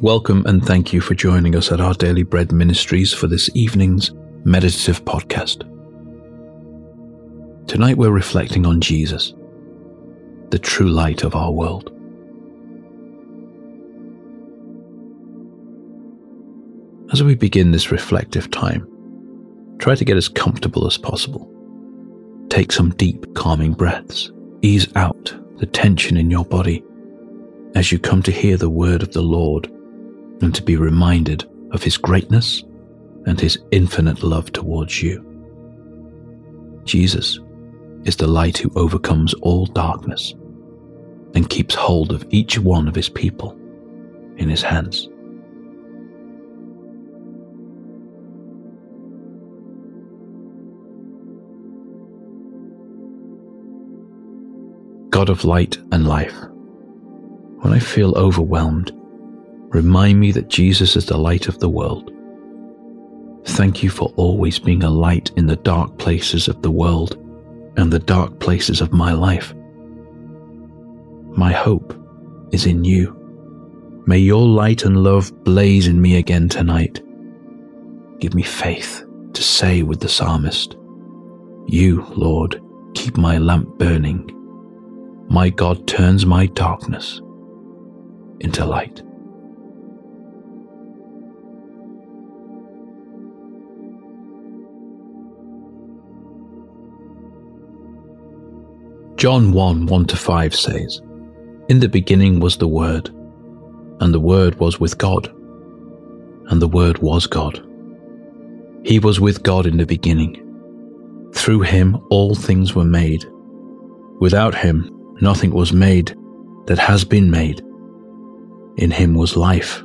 Welcome and thank you for joining us at our Daily Bread Ministries for this evening's meditative podcast. Tonight we're reflecting on Jesus, the true light of our world. As we begin this reflective time, try to get as comfortable as possible. Take some deep, calming breaths. Ease out the tension in your body as you come to hear the word of the Lord and to be reminded of his greatness and his infinite love towards you. Jesus is the light who overcomes all darkness and keeps hold of each one of his people in his hands. God of light and life, when I feel overwhelmed, Remind me that Jesus is the light of the world. Thank you for always being a light in the dark places of the world and the dark places of my life. My hope is in you. May your light and love blaze in me again tonight. Give me faith to say with the psalmist, You, Lord, keep my lamp burning. My God turns my darkness into light. John 1 1 to 5 says, In the beginning was the Word, and the Word was with God, and the Word was God. He was with God in the beginning. Through him all things were made. Without him nothing was made that has been made. In him was life,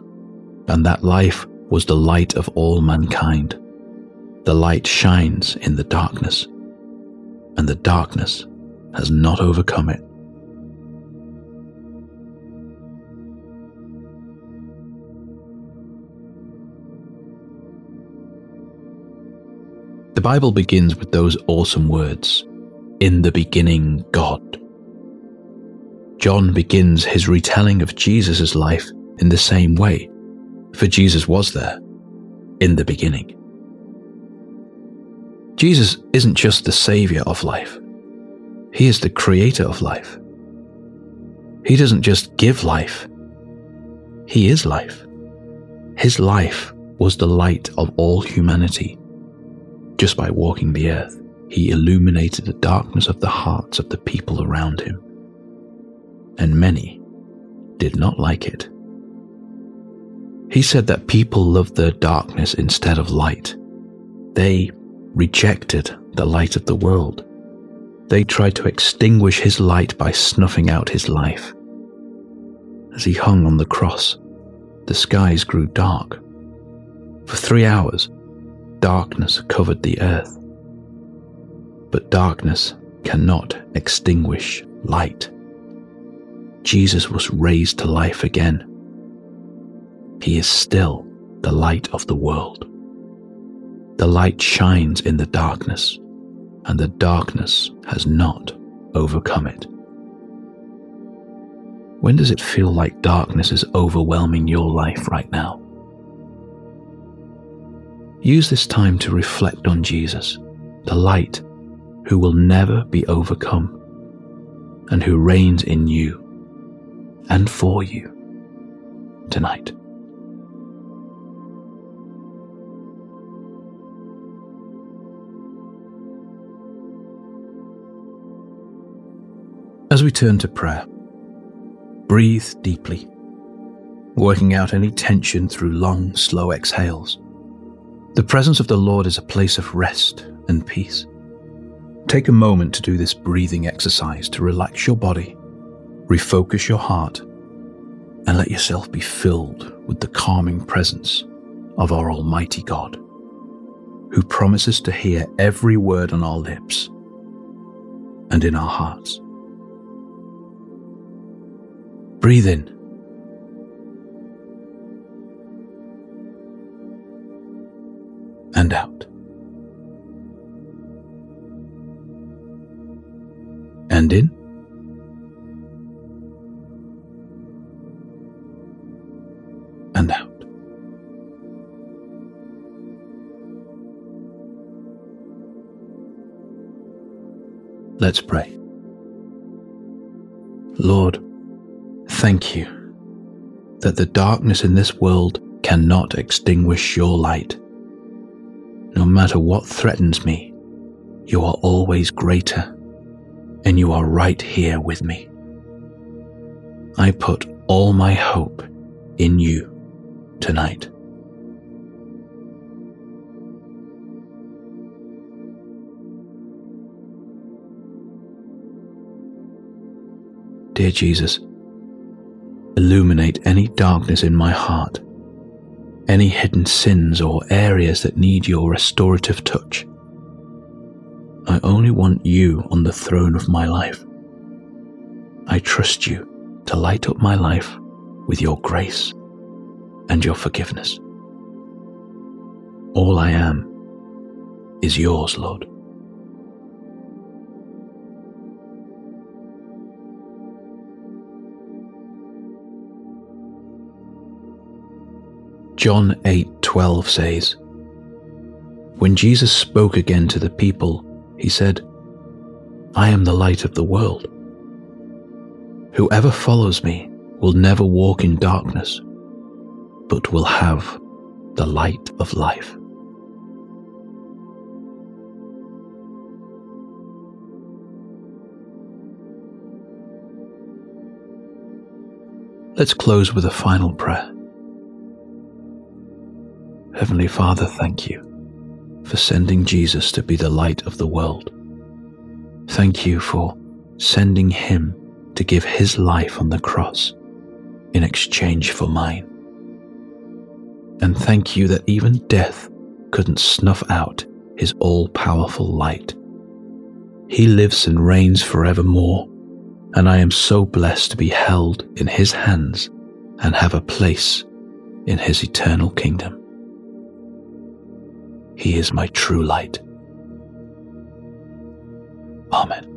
and that life was the light of all mankind. The light shines in the darkness, and the darkness has not overcome it. The Bible begins with those awesome words In the beginning, God. John begins his retelling of Jesus' life in the same way, for Jesus was there in the beginning. Jesus isn't just the Saviour of life, he is the creator of life. He doesn't just give life, He is life. His life was the light of all humanity. Just by walking the earth, He illuminated the darkness of the hearts of the people around Him. And many did not like it. He said that people loved their darkness instead of light. They rejected the light of the world they tried to extinguish his light by snuffing out his life. As he hung on the cross, the skies grew dark. For three hours, darkness covered the earth. But darkness cannot extinguish light. Jesus was raised to life again. He is still the light of the world. The light shines in the darkness and the darkness has not overcome it. When does it feel like darkness is overwhelming your life right now? Use this time to reflect on Jesus, the light who will never be overcome and who reigns in you and for you tonight. As we turn to prayer, breathe deeply, working out any tension through long, slow exhales. The presence of the Lord is a place of rest and peace. Take a moment to do this breathing exercise to relax your body, refocus your heart, and let yourself be filled with the calming presence of our Almighty God, who promises to hear every word on our lips and in our hearts. Breathe in. And out. And in. And out. Let's pray. Lord, thank you that the darkness in this world cannot extinguish your light. No matter what threatens me, you are always greater, and you are right here with me. I put all my hope in you tonight. Dear Jesus, illuminate any darkness in my heart, any hidden sins or areas that need your restorative touch. I only want you on the throne of my life. I trust you to light up my life with your grace and your forgiveness. All I am is yours, Lord. John 8:12 says, When Jesus spoke again to the people, he said, I am the light of the world. Whoever follows me will never walk in darkness, but will have the light of life. Let's close with a final prayer. Heavenly Father, thank you for sending Jesus to be the light of the world. Thank you for sending him to give his life on the cross in exchange for mine. And thank you that even death couldn't snuff out his all powerful light. He lives and reigns forevermore, and I am so blessed to be held in his hands and have a place in his eternal kingdom. He is my true light. Amen.